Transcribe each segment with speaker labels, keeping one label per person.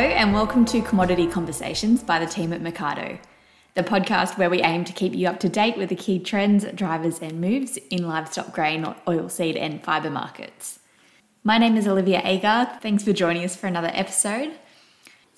Speaker 1: And welcome to Commodity Conversations by the team at Mercado, the podcast where we aim to keep you up to date with the key trends, drivers, and moves in livestock, grain, oilseed, and fibre markets. My name is Olivia Agar. Thanks for joining us for another episode.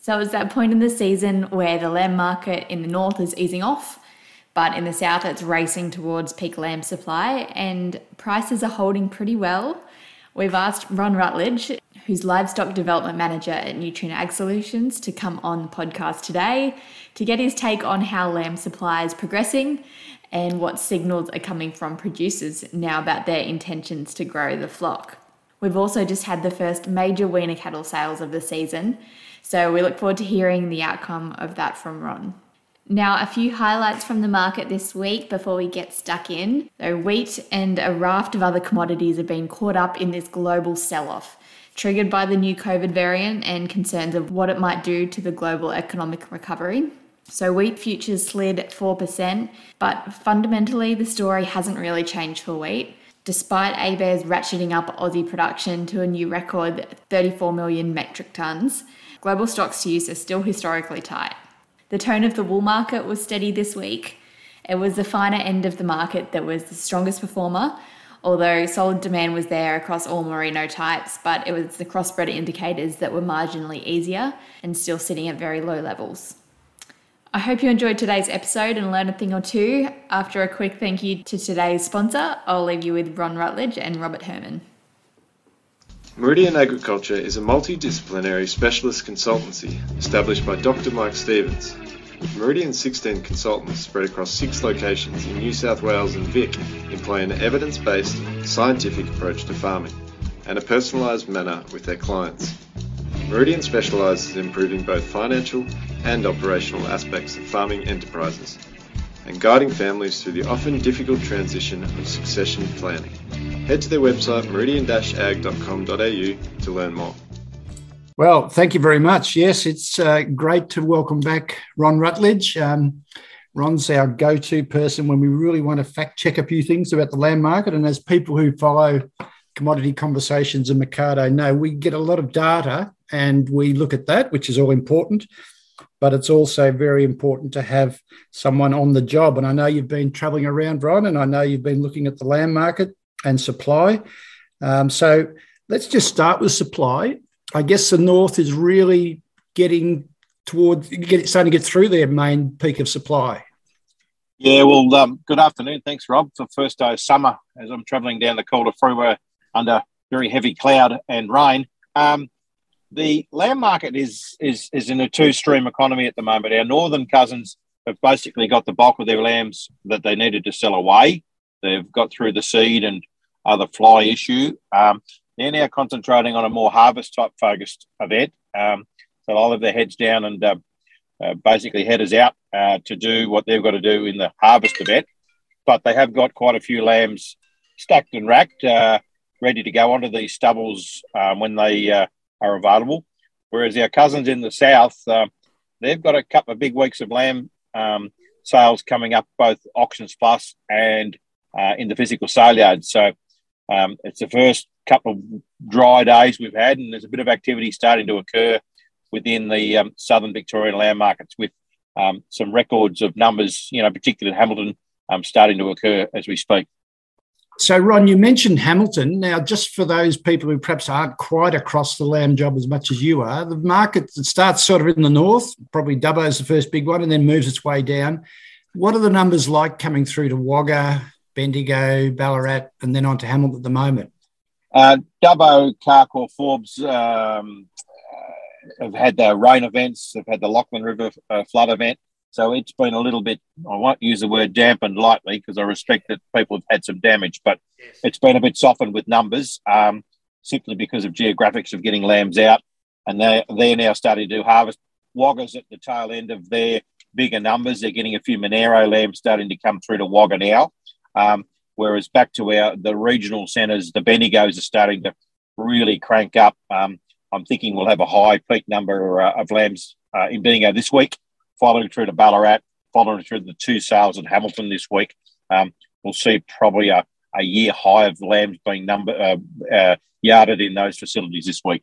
Speaker 1: So, it's that point in the season where the lamb market in the north is easing off, but in the south it's racing towards peak lamb supply, and prices are holding pretty well. We've asked Ron Rutledge, who's livestock development manager at Nutrien Ag Solutions, to come on the podcast today to get his take on how lamb supply is progressing and what signals are coming from producers now about their intentions to grow the flock. We've also just had the first major weaner cattle sales of the season, so we look forward to hearing the outcome of that from Ron. Now, a few highlights from the market this week before we get stuck in. So, wheat and a raft of other commodities have been caught up in this global sell off triggered by the new COVID variant and concerns of what it might do to the global economic recovery. So, wheat futures slid 4%, but fundamentally, the story hasn't really changed for wheat. Despite ABARES ratcheting up Aussie production to a new record 34 million metric tonnes, global stocks to use are still historically tight. The tone of the wool market was steady this week. It was the finer end of the market that was the strongest performer, although solid demand was there across all merino types, but it was the crossbred indicators that were marginally easier and still sitting at very low levels. I hope you enjoyed today's episode and learned a thing or two. After a quick thank you to today's sponsor, I'll leave you with Ron Rutledge and Robert Herrmann.
Speaker 2: Meridian Agriculture is a multidisciplinary specialist consultancy established by Dr. Mike Stevens. Meridian's 16 consultants spread across six locations in New South Wales and Vic employ an evidence based, scientific approach to farming and a personalised manner with their clients. Meridian specialises in improving both financial and operational aspects of farming enterprises and guiding families through the often difficult transition of succession planning. Head to their website meridian-ag.com.au to learn more.
Speaker 3: Well, thank you very much. Yes, it's uh, great to welcome back Ron Rutledge. Um, Ron's our go to person when we really want to fact check a few things about the land market. And as people who follow commodity conversations and Mercado know, we get a lot of data and we look at that, which is all important. But it's also very important to have someone on the job. And I know you've been traveling around, Ron, and I know you've been looking at the land market and supply. Um, so let's just start with supply. I guess the north is really getting towards get, starting to get through their main peak of supply.
Speaker 4: Yeah, well, um, good afternoon. Thanks, Rob, for first day of summer as I'm travelling down the Calder Freeway under very heavy cloud and rain. Um, the land market is, is is in a two stream economy at the moment. Our northern cousins have basically got the bulk of their lambs that they needed to sell away. They've got through the seed and other fly issue. Um, they're now concentrating on a more harvest type focused event. Um, so I'll have their heads down and uh, uh, basically headers out uh, to do what they've got to do in the harvest event. But they have got quite a few lambs stacked and racked, uh, ready to go onto these stubbles um, when they uh, are available. Whereas our cousins in the south, uh, they've got a couple of big weeks of lamb um, sales coming up, both auctions plus and in the physical sale yard. So um, it's the first couple of dry days we've had, and there's a bit of activity starting to occur within the um, southern Victorian land markets with um, some records of numbers, you know, particularly Hamilton, um, starting to occur as we speak.
Speaker 3: So, Ron, you mentioned Hamilton. Now, just for those people who perhaps aren't quite across the lamb job as much as you are, the market starts sort of in the north, probably Dubbo is the first big one, and then moves its way down. What are the numbers like coming through to Wagga, Bendigo, Ballarat, and then on to Hamilton at the moment?
Speaker 4: Uh, Dubbo, Carcoar, Forbes um, uh, have had their rain events. They've had the Lachlan River uh, flood event. So it's been a little bit, I won't use the word dampened lightly because I respect that people have had some damage, but yes. it's been a bit softened with numbers um, simply because of geographics of getting lambs out. And they're, they're now starting to do harvest. Wagga's at the tail end of their bigger numbers. They're getting a few Monaro lambs starting to come through to Wagga now. Um, whereas back to our the regional centres, the Bendigos are starting to really crank up. Um, I'm thinking we'll have a high peak number uh, of lambs uh, in Bendigo this week, following through to Ballarat, following through the two sales in Hamilton this week. Um, we'll see probably a, a year high of lambs being number uh, uh, yarded in those facilities this week.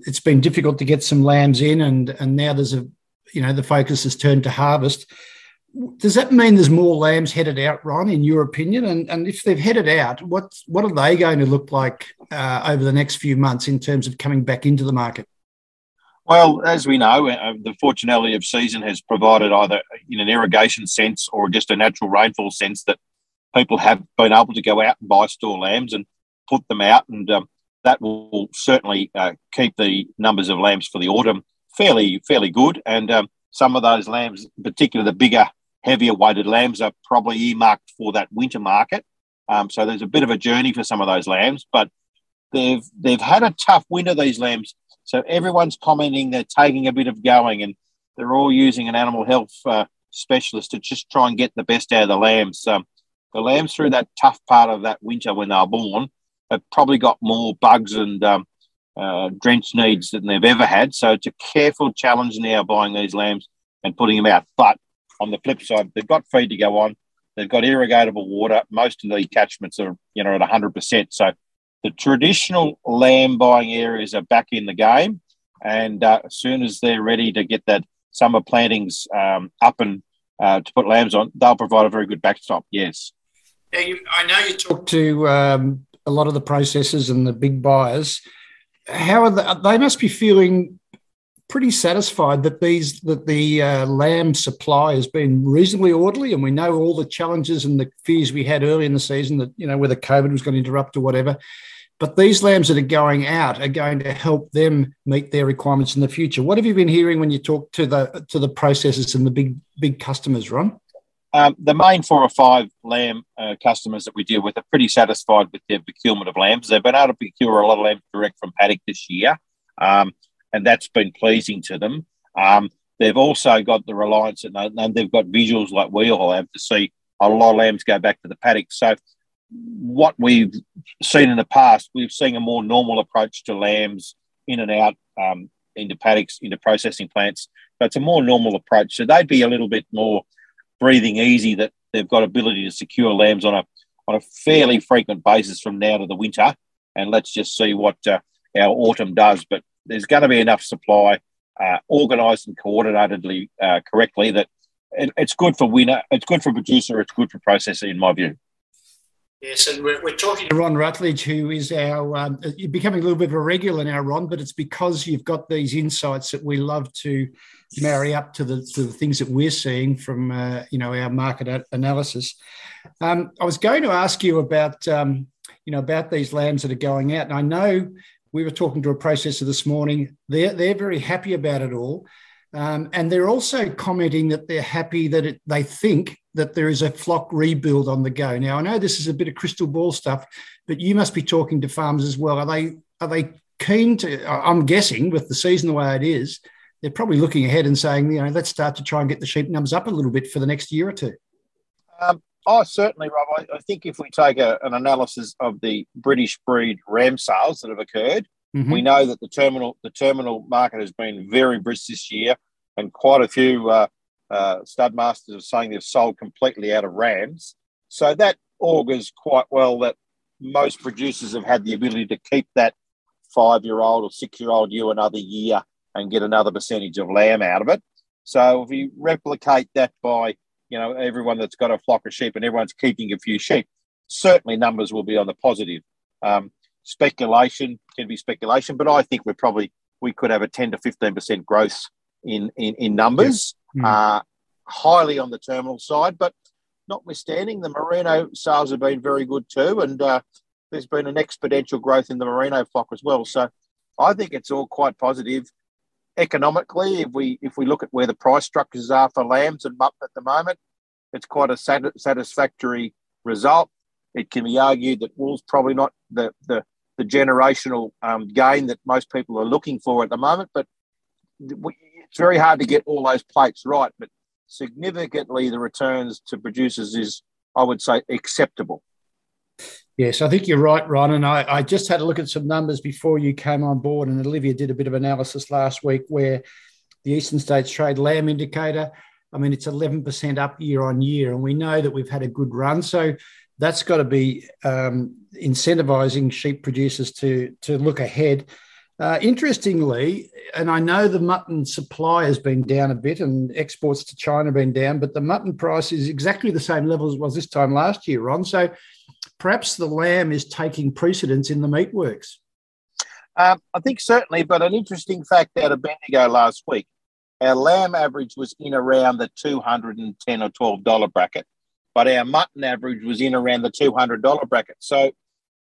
Speaker 3: it's been difficult to get some lambs in, and and now there's a you know the focus has turned to harvest. Does that mean there's more lambs headed out, Ron, in your opinion? And and if they've headed out, what what are they going to look like uh, over the next few months in terms of coming back into the market?
Speaker 4: Well, as we know, uh, the fortunality of season has provided either in an irrigation sense or just a natural rainfall sense that people have been able to go out and buy store lambs and put them out, and um, that will certainly uh, keep the numbers of lambs for the autumn fairly fairly good. And um, some of those lambs, particularly the bigger, heavier weighted lambs, are probably earmarked for that winter market. Um, so there's a bit of a journey for some of those lambs, but they've they've had a tough winter. These lambs so everyone's commenting they're taking a bit of going and they're all using an animal health uh, specialist to just try and get the best out of the lambs. Um, the lambs through that tough part of that winter when they were born have probably got more bugs and um, uh, drench needs than they've ever had. So it's a careful challenge now buying these lambs and putting them out. But on the flip side, they've got feed to go on. They've got irrigatable water. Most of the catchments are, you know, at 100%. So the traditional lamb buying areas are back in the game, and uh, as soon as they're ready to get that summer plantings um, up and uh, to put lambs on, they'll provide a very good backstop. Yes.
Speaker 3: Yeah, you, I know you talk to um, a lot of the processors and the big buyers. How are they? They must be feeling pretty satisfied that these that the uh, lamb supply has been reasonably orderly, and we know all the challenges and the fears we had early in the season that you know whether COVID was going to interrupt or whatever. But these lambs that are going out are going to help them meet their requirements in the future. What have you been hearing when you talk to the to the processors and the big big customers, Ron?
Speaker 4: Um, the main four or five lamb uh, customers that we deal with are pretty satisfied with their procurement of lambs. They've been able to procure a lot of lambs direct from paddock this year, um, and that's been pleasing to them. Um, they've also got the reliance, and they've got visuals like we all have to see a lot of lambs go back to the paddock. So what we've seen in the past, we've seen a more normal approach to lambs in and out um, into paddocks, into processing plants. But it's a more normal approach. So they'd be a little bit more breathing easy that they've got ability to secure lambs on a on a fairly frequent basis from now to the winter. And let's just see what uh, our autumn does. But there's going to be enough supply, uh, organised and coordinatedly uh, correctly that it, it's good for winner, it's good for producer, it's good for processor, in my view.
Speaker 3: Yes, and we're, we're talking to Ron Rutledge, who is our, um, you're becoming a little bit of a regular now, Ron, but it's because you've got these insights that we love to marry up to the, to the things that we're seeing from, uh, you know, our market analysis. Um, I was going to ask you about, um, you know, about these lambs that are going out. And I know we were talking to a processor this morning. They're, they're very happy about it all. Um, and they're also commenting that they're happy that it, they think that there is a flock rebuild on the go. Now, I know this is a bit of crystal ball stuff, but you must be talking to farmers as well. Are they are they keen to? I'm guessing with the season the way it is, they're probably looking ahead and saying, you know, let's start to try and get the sheep numbers up a little bit for the next year or two.
Speaker 4: Um, oh, certainly, Rob. I, I think if we take a, an analysis of the British breed ram sales that have occurred, mm-hmm. we know that the terminal the terminal market has been very brisk this year, and quite a few uh, uh, stud masters are saying they've sold completely out of rams. So that augurs quite well that most producers have had the ability to keep that five year old or six year old ewe another year and get another percentage of lamb out of it. So if you replicate that by you know everyone that's got a flock of sheep and everyone's keeping a few sheep, certainly numbers will be on the positive. Um, speculation can be speculation, but I think we're probably we could have a ten to fifteen percent growth in in, in numbers mm. uh, highly on the terminal side. But notwithstanding, the Merino sales have been very good too, and uh, there's been an exponential growth in the Merino flock as well. So I think it's all quite positive economically. If we if we look at where the price structures are for lambs and mutton at the moment, it's quite a sat- satisfactory result. It can be argued that wool's probably not the the, the generational um, gain that most people are looking for at the moment, but we, it's very hard to get all those plates right, but significantly the returns to producers is, I would say, acceptable.
Speaker 3: Yes, I think you're right, Ron. And I, I, just had a look at some numbers before you came on board, and Olivia did a bit of analysis last week where the Eastern States Trade Lamb Indicator, I mean, it's 11% up year on year, and we know that we've had a good run. So that's got to be um, incentivizing sheep producers to to look ahead. Uh, interestingly, and I know the mutton supply has been down a bit and exports to China have been down, but the mutton price is exactly the same level as it was this time last year, Ron. So perhaps the lamb is taking precedence in the meatworks.
Speaker 4: Um, I think certainly, but an interesting fact out of Bendigo last week, our lamb average was in around the 210 or 12 dollar bracket, but our mutton average was in around the 200 dollar bracket. So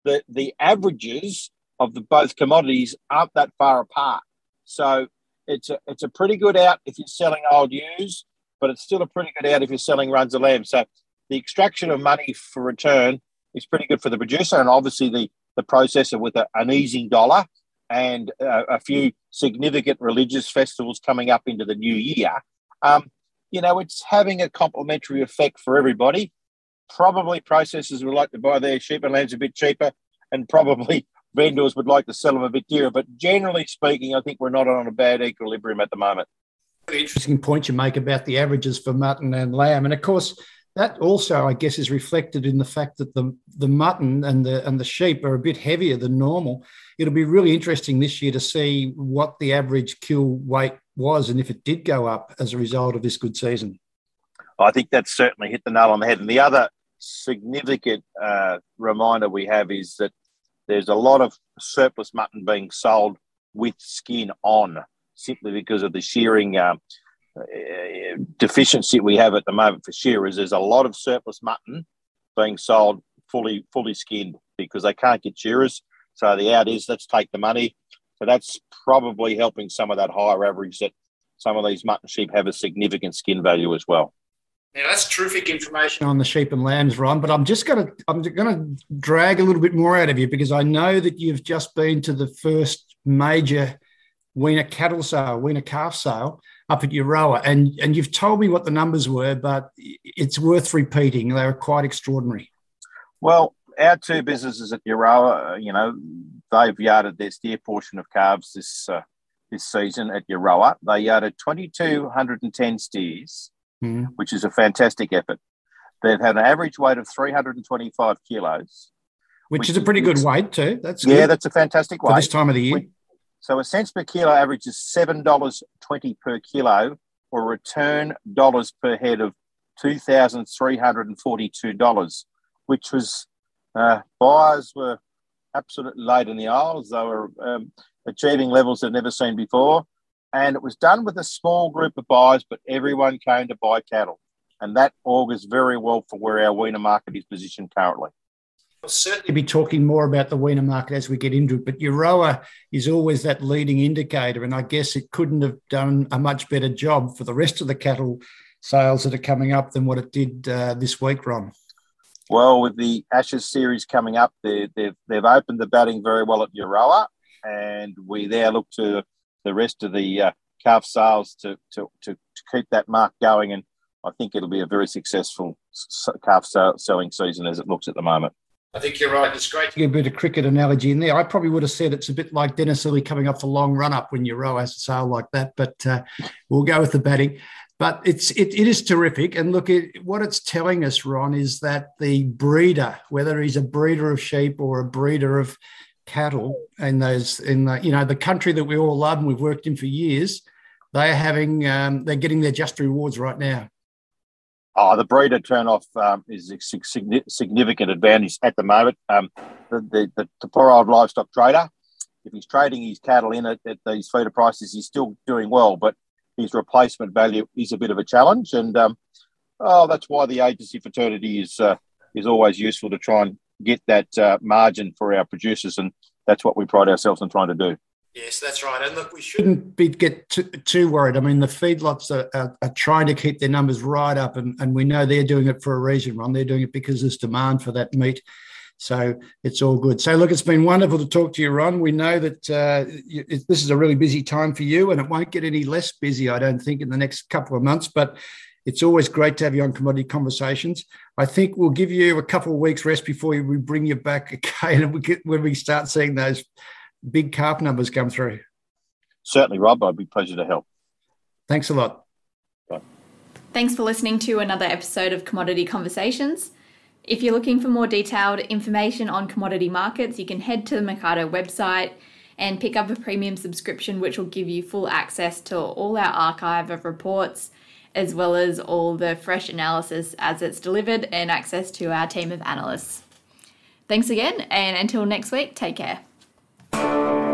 Speaker 4: the the averages of the both commodities aren't that far apart. So it's a it's a pretty good out if you're selling old ewes, but it's still a pretty good out if you're selling runs of lamb. So the extraction of money for return is pretty good for the producer, and obviously the the processor with a, an easing dollar and uh, a few significant religious festivals coming up into the new year. Um, you know, it's having a complementary effect for everybody. Probably processors would like to buy their sheep and lambs a bit cheaper, and probably vendors would like to sell them a bit dearer. But generally speaking, I think we're not on a bad equilibrium at the moment.
Speaker 3: Interesting point you make about the averages for mutton and lamb, and of course that also, I guess, is reflected in the fact that the the mutton and the and the sheep are a bit heavier than normal. It'll be really interesting this year to see what the average kill weight was and if it did go up as a result of this good season.
Speaker 4: I think that's certainly hit the nail on the head. And the other significant uh, reminder we have is that there's a lot of surplus mutton being sold with skin on, simply because of the shearing uh, Uh, deficiency we have at the moment for shearers. There's a lot of surplus mutton being sold fully fully skinned because they can't get shearers. So the out is let's take the money. So that's probably helping some of that higher average that some of these mutton sheep have a significant skin value as well.
Speaker 3: Now that's terrific information on the sheep and lambs, Ron. But I'm just going to I'm going to drag a little bit more out of you because I know that you've just been to the first major weaner cattle sale, weaner calf sale up at Euroa, and and you've told me what the numbers were, but it's worth repeating. They were quite extraordinary.
Speaker 4: Well, our two businesses at Euroa, you know, they've yarded their steer portion of calves this uh, this season at Euroa. They yarded 2,210 steers mm. which is a fantastic effort. They've had an average weight of 325 kilos,
Speaker 3: which, which is a pretty good weight too. That's
Speaker 4: yeah,
Speaker 3: good.
Speaker 4: that's a fantastic weight
Speaker 3: for this time of the year.
Speaker 4: So a cents per kilo average is seven dollars twenty per kilo, or return dollars per head of two thousand three hundred and forty-two dollars, which was uh, buyers were absolutely laid in the aisles. They were um, achieving levels they've never seen before. And it was done with a small group of buyers, but everyone came to buy cattle. And that augurs very well for where our weaner market is positioned currently.
Speaker 3: We'll certainly be talking more about the weaner market as we get into it, but Euroa is always that leading indicator. And I guess it couldn't have done a much better job for the rest of the cattle sales that are coming up than what it did uh, this week, Ron.
Speaker 4: Well, with the Ashes series coming up, they, they've, they've opened the batting very well at Euroa, and we there look to the rest of the uh, calf sales to, to, to, to, keep that mark going. And I think it'll be a very successful calf selling season as it looks at the moment.
Speaker 3: I think you're right. It's great to get a bit of cricket analogy in there. I probably would have said it's a bit like Dennis Lillee coming off a long run up when Euroa has a sale like that, but uh, we'll go with the batting. But it's it, it is terrific. And look, it, what it's telling us, Ron, is that the breeder, whether he's a breeder of sheep or a breeder of cattle in those in the you know the country that we all love and we've worked in for years they're having um, they're getting their just rewards right now
Speaker 4: oh the breeder turnoff um, is a significant advantage at the moment. Um, the, the, the, poor old livestock trader if he's trading his cattle in at, at these feeder prices he's still doing well but his replacement value is a bit of a challenge. And um, oh that's why the agency fraternity is uh, is always useful to try and get that uh, margin for our producers, and that's what we pride ourselves on trying to do.
Speaker 3: Yes, that's right. And look, we shouldn't be get too, too worried. I mean, the feedlots are, are, are, trying to keep their numbers right up, and, and we know they're doing it for a reason, Ron. They're doing it because there's demand for that meat. So it's all good. So, look, it's been wonderful to talk to you, Ron. We know that uh, it, this is a really busy time for you, and it won't get any less busy, I don't think, in the next couple of months. But it's always great to have you on Commodity Conversations. I think we'll give you a couple of weeks rest before we bring you back again and we get, when we start seeing those big calf numbers come through.
Speaker 4: Certainly, Rob. I'd be pleasure to help.
Speaker 3: Thanks a lot.
Speaker 1: Bye. Thanks for listening to another episode of Commodity Conversations. If you're looking for more detailed information on commodity markets, you can head to the Mercado website and pick up a premium subscription, which will give you full access to all our archive of reports, as well as all the fresh analysis as it's delivered and access to our team of analysts. Thanks again, and until next week, take care. Thank you.